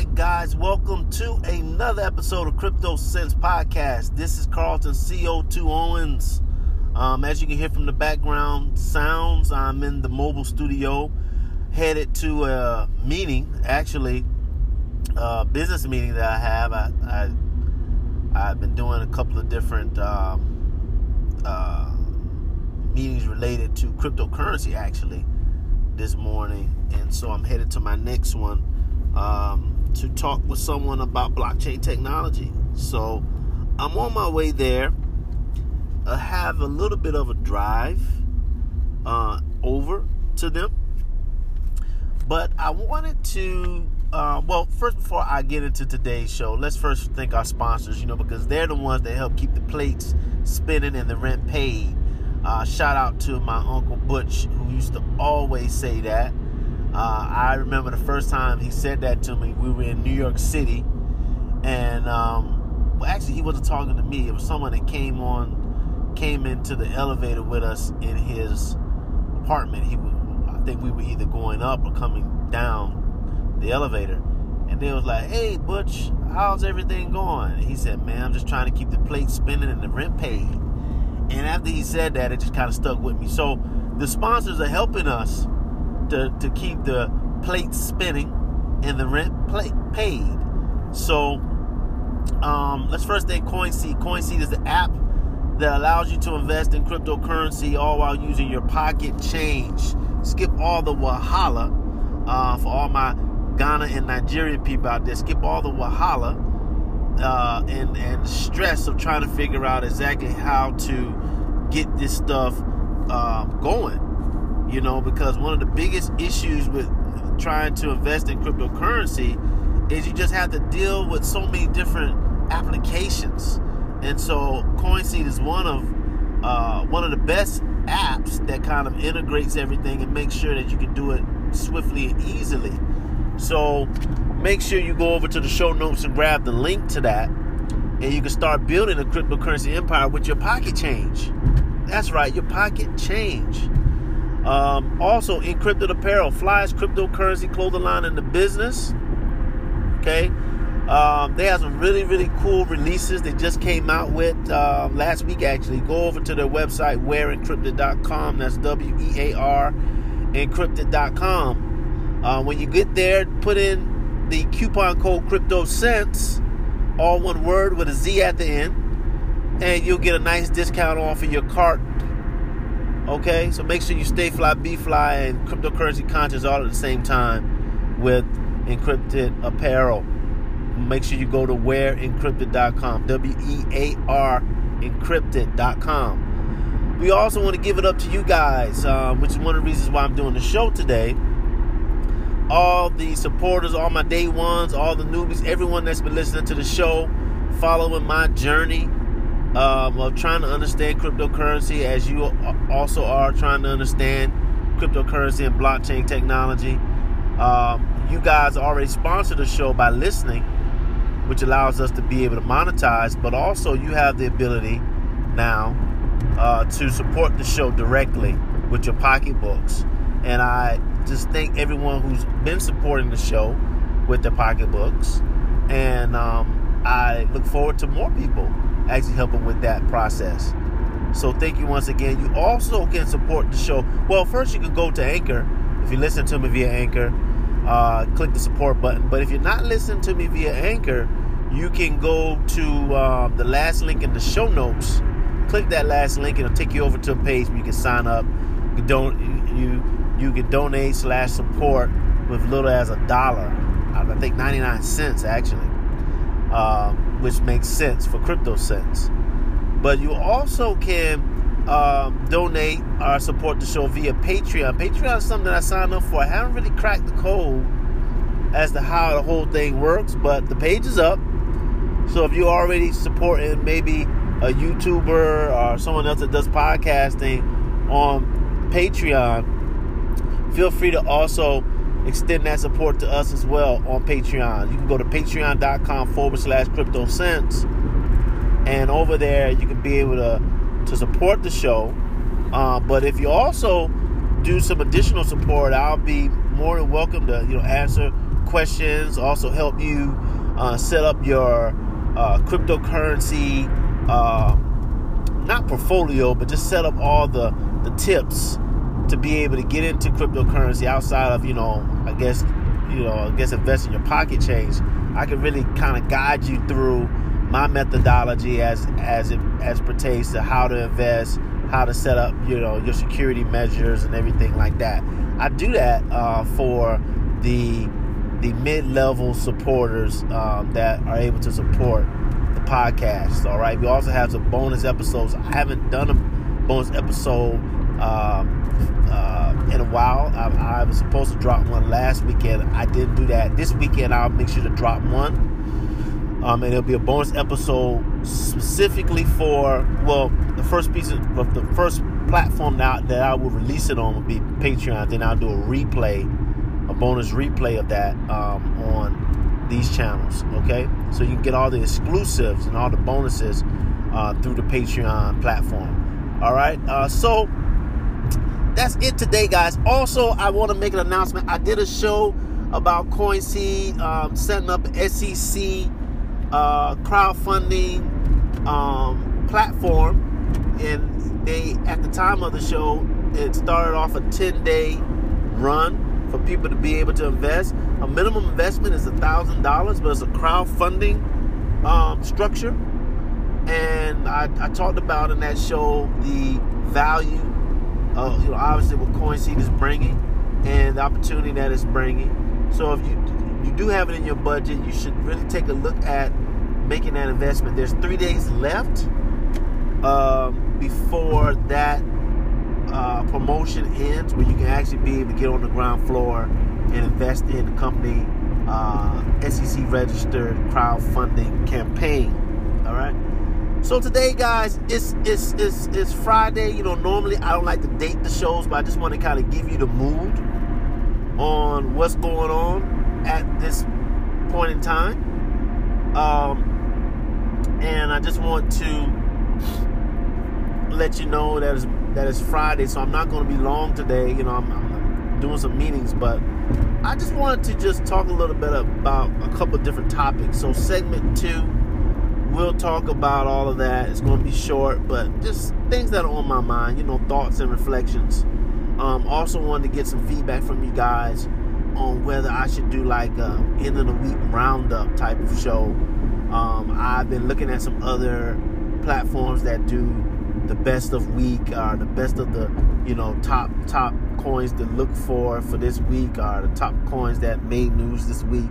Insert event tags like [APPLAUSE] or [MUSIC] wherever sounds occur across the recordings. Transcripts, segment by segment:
right, guys, welcome to another episode of Crypto Sense Podcast. This is Carlton CO2 Owens. Um, as you can hear from the background sounds, I'm in the mobile studio, headed to a meeting, actually, a business meeting that I have. I, I I've been doing a couple of different um, uh, meetings related to cryptocurrency, actually, this morning, and so I'm headed to my next one um, to talk with someone about blockchain technology. So I'm on my way there. I have a little bit of a drive uh, over to them, but I wanted to. Uh, well, first, before I get into today's show, let's first thank our sponsors, you know, because they're the ones that help keep the plates spinning and the rent paid. Uh, shout out to my uncle Butch, who used to always say that. Uh, I remember the first time he said that to me. We were in New York City, and um, well, actually, he wasn't talking to me. It was someone that came on, came into the elevator with us in his apartment. He, I think we were either going up or coming down the elevator, and they was like, "Hey, Butch, how's everything going?" And he said, "Man, I'm just trying to keep the plate spinning and the rent paid." And after he said that, it just kind of stuck with me. So the sponsors are helping us to, to keep the plate spinning and the rent plate paid. So um, let's first thank CoinSeed. CoinSeed is the app that allows you to invest in cryptocurrency all while using your pocket change. Skip all the wahala uh, for all my Ghana and Nigerian people out there. Skip all the wahala uh, and and stress of trying to figure out exactly how to get this stuff uh, going you know, because one of the biggest issues with trying to invest in cryptocurrency is you just have to deal with so many different applications. And so CoinSeed is one of uh, one of the best apps that kind of integrates everything and makes sure that you can do it swiftly and easily. So make sure you go over to the show notes and grab the link to that, and you can start building a cryptocurrency empire with your pocket change. That's right, your pocket change. Um, also, Encrypted Apparel, flies cryptocurrency clothing line in the business. Okay. Um, they have some really, really cool releases they just came out with uh, last week, actually. Go over to their website, wearencrypted.com. That's W E A R encrypted.com. Uh, when you get there, put in the coupon code CryptoSense, all one word with a Z at the end, and you'll get a nice discount off of your cart Okay, so make sure you stay fly, be fly, and cryptocurrency conscious all at the same time with encrypted apparel. Make sure you go to wearencrypted.com, W E A R encrypted.com. We also want to give it up to you guys, um, which is one of the reasons why I'm doing the show today. All the supporters, all my day ones, all the newbies, everyone that's been listening to the show, following my journey um, of trying to understand cryptocurrency as you also are trying to understand cryptocurrency and blockchain technology. Um, you guys already sponsored the show by listening, which allows us to be able to monetize, but also you have the ability now uh, to support the show directly with your pocketbooks. And I just thank everyone who's been supporting the show with their pocketbooks. And um, I look forward to more people actually help helping with that process. So thank you once again. You also can support the show. Well, first you can go to Anchor. If you listen to me via Anchor, uh, click the support button. But if you're not listening to me via Anchor, you can go to uh, the last link in the show notes. Click that last link, and it'll take you over to a page where you can sign up. You don't you you can donate slash support with little as a dollar. I think 99 cents actually. Um, which makes sense for crypto sense. But you also can um, donate or support the show via Patreon. Patreon is something I signed up for. I haven't really cracked the code as to how the whole thing works, but the page is up. So if you're already supporting maybe a YouTuber or someone else that does podcasting on Patreon, feel free to also extend that support to us as well on Patreon. You can go to patreon.com forward slash crypto sense. And over there, you can be able to, to support the show. Uh, but if you also do some additional support, I'll be more than welcome to you know answer questions, also help you uh, set up your uh, cryptocurrency, uh, not portfolio, but just set up all the, the tips to be able to get into cryptocurrency outside of, you know, I guess, you know, I guess investing your pocket change. I can really kind of guide you through my methodology as as it as pertains to how to invest, how to set up, you know, your security measures and everything like that. I do that uh, for the the mid-level supporters um, that are able to support the podcast. All right. We also have some bonus episodes. I haven't done a bonus episode um, in a while. I, I, was supposed to drop one last weekend. I didn't do that. This weekend, I'll make sure to drop one. Um, and it'll be a bonus episode specifically for well, the first piece of, of the first platform that, that I will release it on will be Patreon. Then I'll do a replay a bonus replay of that um, on these channels. Okay, so you can get all the exclusives and all the bonuses uh, through the Patreon platform. All right, uh, so that's it today, guys. Also, I want to make an announcement. I did a show about CoinSeed um, setting up SEC uh, crowdfunding um, platform, and they at the time of the show it started off a 10 day run for people to be able to invest. A minimum investment is a thousand dollars, but it's a crowdfunding um, structure. And I, I, talked about in that show the value of you know obviously what CoinSeed is bringing and the opportunity that it's bringing. So if you you do have it in your budget, you should really take a look at making that investment. There's three days left um, before that uh, promotion ends, where you can actually be able to get on the ground floor and invest in the company uh, SEC registered crowdfunding campaign. All right. So today, guys, it's it's it's it's Friday. You know, normally I don't like to date the shows, but I just want to kind of give you the mood on what's going on at this point in time. Um, and I just want to let you know that it's that it's Friday, so I'm not going to be long today. You know, I'm, I'm, doing some meetings, but I just wanted to just talk a little bit about a couple different topics. So, segment two, we'll talk about all of that. It's going to be short, but just things that are on my mind, you know, thoughts and reflections. Um, also, wanted to get some feedback from you guys on whether I should do like a end of the week roundup type of show. Um, I've been looking at some other platforms that do the best of week or the best of the you know top top coins to look for for this week or the top coins that made news this week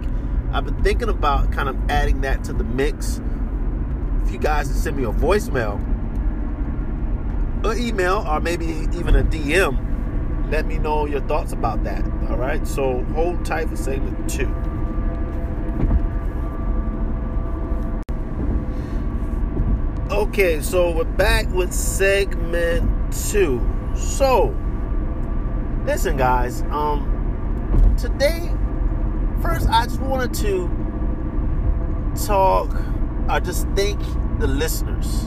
i've been thinking about kind of adding that to the mix you guys can send me a voicemail an email or maybe even a dm let me know your thoughts about that all right so hold tight for segment two Okay, so we're back with segment two. So, listen, guys. Um, today, first, I just wanted to talk. I just thank the listeners.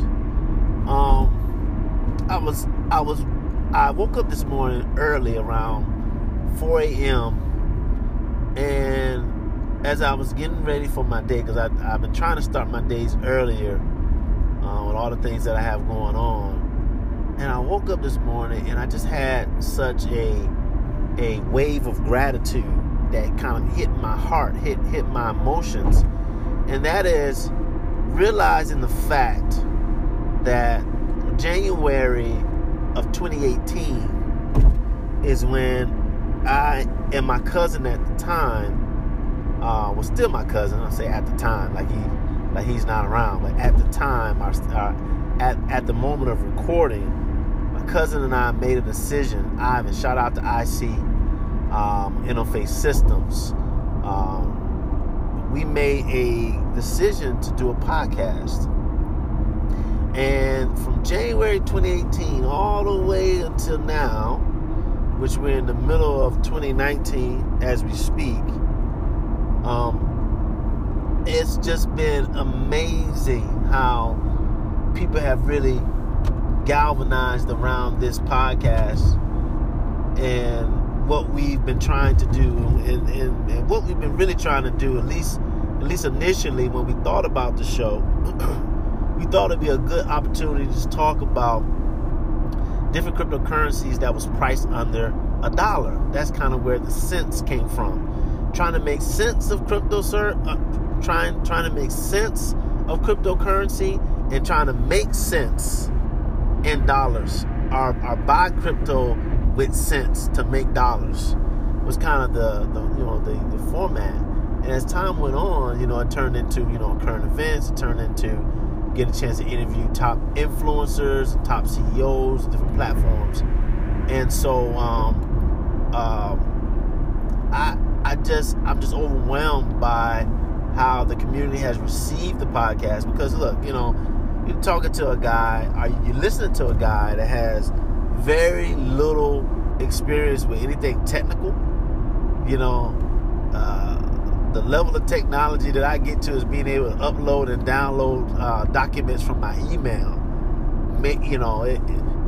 Um, I was, I was, I woke up this morning early around 4 a.m. and as I was getting ready for my day, because I've been trying to start my days earlier uh, with all the things that I have going on. And I woke up this morning and I just had such a a wave of gratitude that kind of hit my heart, hit hit my emotions, and that is realizing the fact that January of 2018 is when I and my cousin at the time uh, was still my cousin. I say at the time, like he like he's not around. But at the time, our, our, at at the moment of recording, my cousin and I made a decision. Ivan, shout out to IC um, Interface Systems. Um, we made a decision to do a podcast. And from January 2018 all the way until now, which we're in the middle of 2019 as we speak, um, it's just been amazing how people have really galvanized around this podcast and what we've been trying to do and, and, and what we've been really trying to do, at least at least initially when we thought about the show, [CLEARS THROAT] we thought it'd be a good opportunity to talk about different cryptocurrencies that was priced under a dollar. That's kind of where the cents came from. Trying to make sense of crypto, sir. Uh, trying trying to make sense of cryptocurrency and trying to make sense in dollars Our, or buy crypto with cents to make dollars was kind of the, the you know the, the format. And as time went on you know it turned into you know current events. It turned into get a chance to interview top influencers top ceos different platforms. And so um, um, i i just i'm just overwhelmed by how the community has received the podcast because look you know you're talking to a guy or you're listening to a guy that has very little experience with anything technical you know uh, the level of technology that i get to is being able to upload and download uh, documents from my email you know it,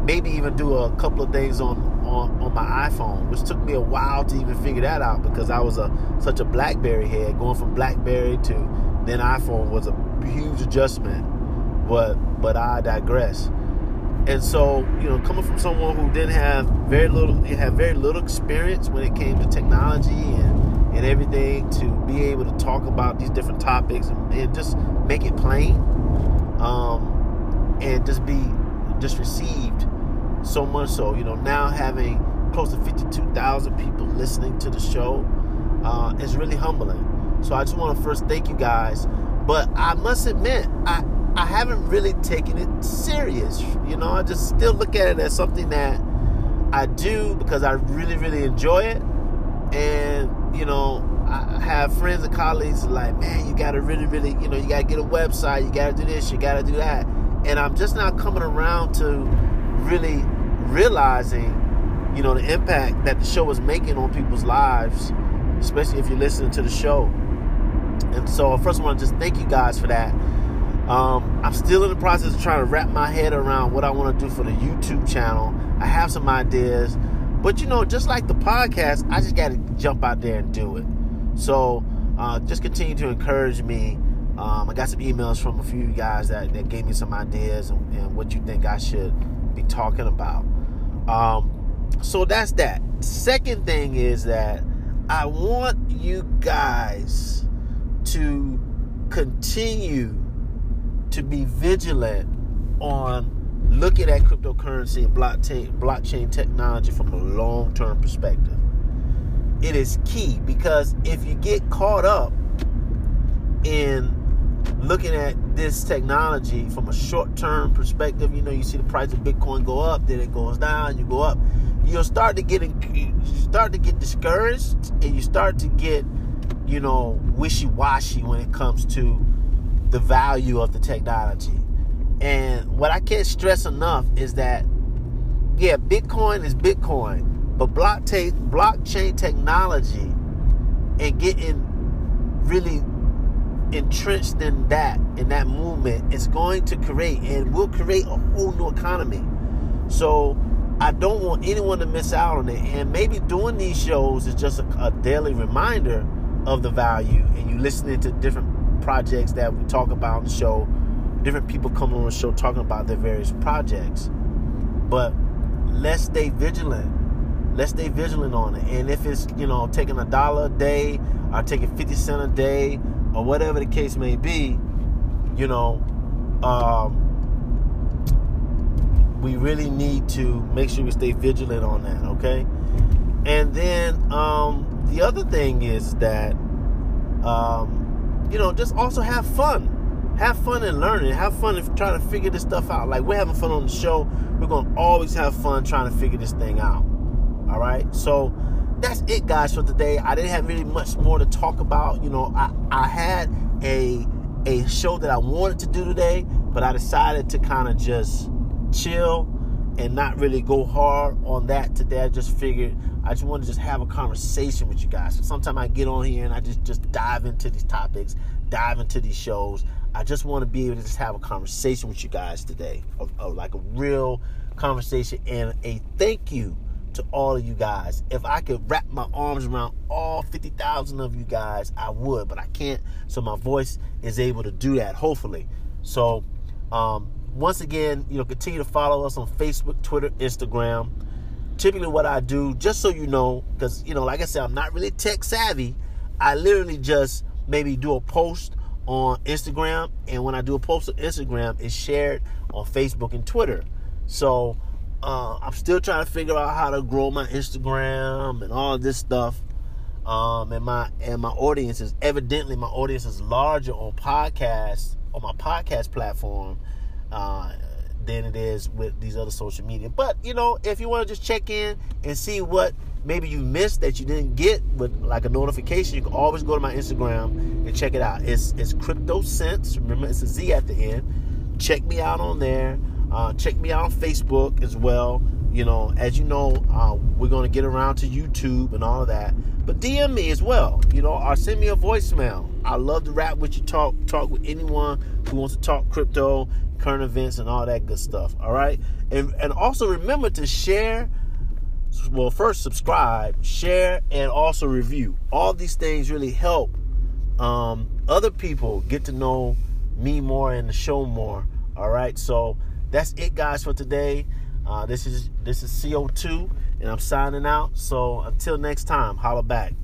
maybe even do a couple of things on, on on my iphone which took me a while to even figure that out because i was a such a blackberry head going from blackberry to then iphone was a huge adjustment but but I digress. And so, you know, coming from someone who didn't have very little, had very little experience when it came to technology and, and everything, to be able to talk about these different topics and, and just make it plain, um, and just be just received so much so, you know, now having close to 52,000 people listening to the show uh, is really humbling. So I just want to first thank you guys. But I must admit, I, I haven't really taken it serious. You know, I just still look at it as something that I do because I really, really enjoy it. And, you know, I have friends and colleagues like, man, you got to really, really, you know, you got to get a website, you got to do this, you got to do that. And I'm just now coming around to really realizing, you know, the impact that the show is making on people's lives, especially if you're listening to the show. And so, first, I want to just thank you guys for that. Um, I'm still in the process of trying to wrap my head around what I want to do for the YouTube channel. I have some ideas, but you know, just like the podcast, I just got to jump out there and do it. So uh, just continue to encourage me. Um, I got some emails from a few guys that, that gave me some ideas and, and, what you think I should be talking about. Um, so that's that. Second thing is that I want you guys to continue to be vigilant on looking at cryptocurrency and blockchain blockchain technology from a long-term perspective. It is key because if you get caught up in looking at this technology from a short-term perspective, you know, you see the price of Bitcoin go up, then it goes down, you go up, you'll start to get you start to get discouraged and you start to get, you know, wishy-washy when it comes to the value of the technology. And what I can't stress enough is that, yeah, Bitcoin is Bitcoin, but blockchain blockchain technology and getting really entrenched in that in that movement is going to create and will create a whole new economy. So I don't want anyone to miss out on it. And maybe doing these shows is just a, a daily reminder of the value, and you listening to different projects that we talk about on the show. Different people come on the show talking about their various projects. But let's stay vigilant. Let's stay vigilant on it. And if it's, you know, taking a dollar a day or taking 50 cent a day or whatever the case may be, you know, um, we really need to make sure we stay vigilant on that, okay? And then um, the other thing is that um, you know, just also have fun. Have fun and learning. Have fun and trying to figure this stuff out. Like we're having fun on the show. We're gonna always have fun trying to figure this thing out. All right. So that's it, guys, for today. I didn't have really much more to talk about. You know, I, I had a a show that I wanted to do today, but I decided to kind of just chill and not really go hard on that today. I just figured I just want to just have a conversation with you guys. Sometimes I get on here and I just just dive into these topics, dive into these shows. I just want to be able to just have a conversation with you guys today, of like a real conversation and a thank you to all of you guys. If I could wrap my arms around all 50,000 of you guys, I would, but I can't. So my voice is able to do that, hopefully. So, um, once again, you know, continue to follow us on Facebook, Twitter, Instagram. Typically, what I do, just so you know, because, you know, like I said, I'm not really tech savvy. I literally just maybe do a post on Instagram, and when I do a post on Instagram, it's shared on Facebook and Twitter. So uh, I'm still trying to figure out how to grow my Instagram and all this stuff. Um, and my and my audience is evidently my audience is larger on podcasts on my podcast platform uh, than it is with these other social media. But you know, if you want to just check in and see what maybe you missed that you didn't get with like a notification, you can always go to my Instagram and check it out. It's it's Crypto Sense. Remember, it's a Z at the end. Check me out on there. Uh, check me out on Facebook as well. You know, as you know, uh, we're to get around to YouTube and all of that. But DM me as well. You know, or send me a voicemail. I love to rap with you, talk talk with anyone who wants to talk crypto, current events, and all that good stuff. All right, and and also remember to share. Well, first subscribe, share, and also review. All these things really help um, other people get to know me more and the show more. All right, so that's it, guys, for today. Uh, this is this is CO2, and I'm signing out. So until next time, holla back.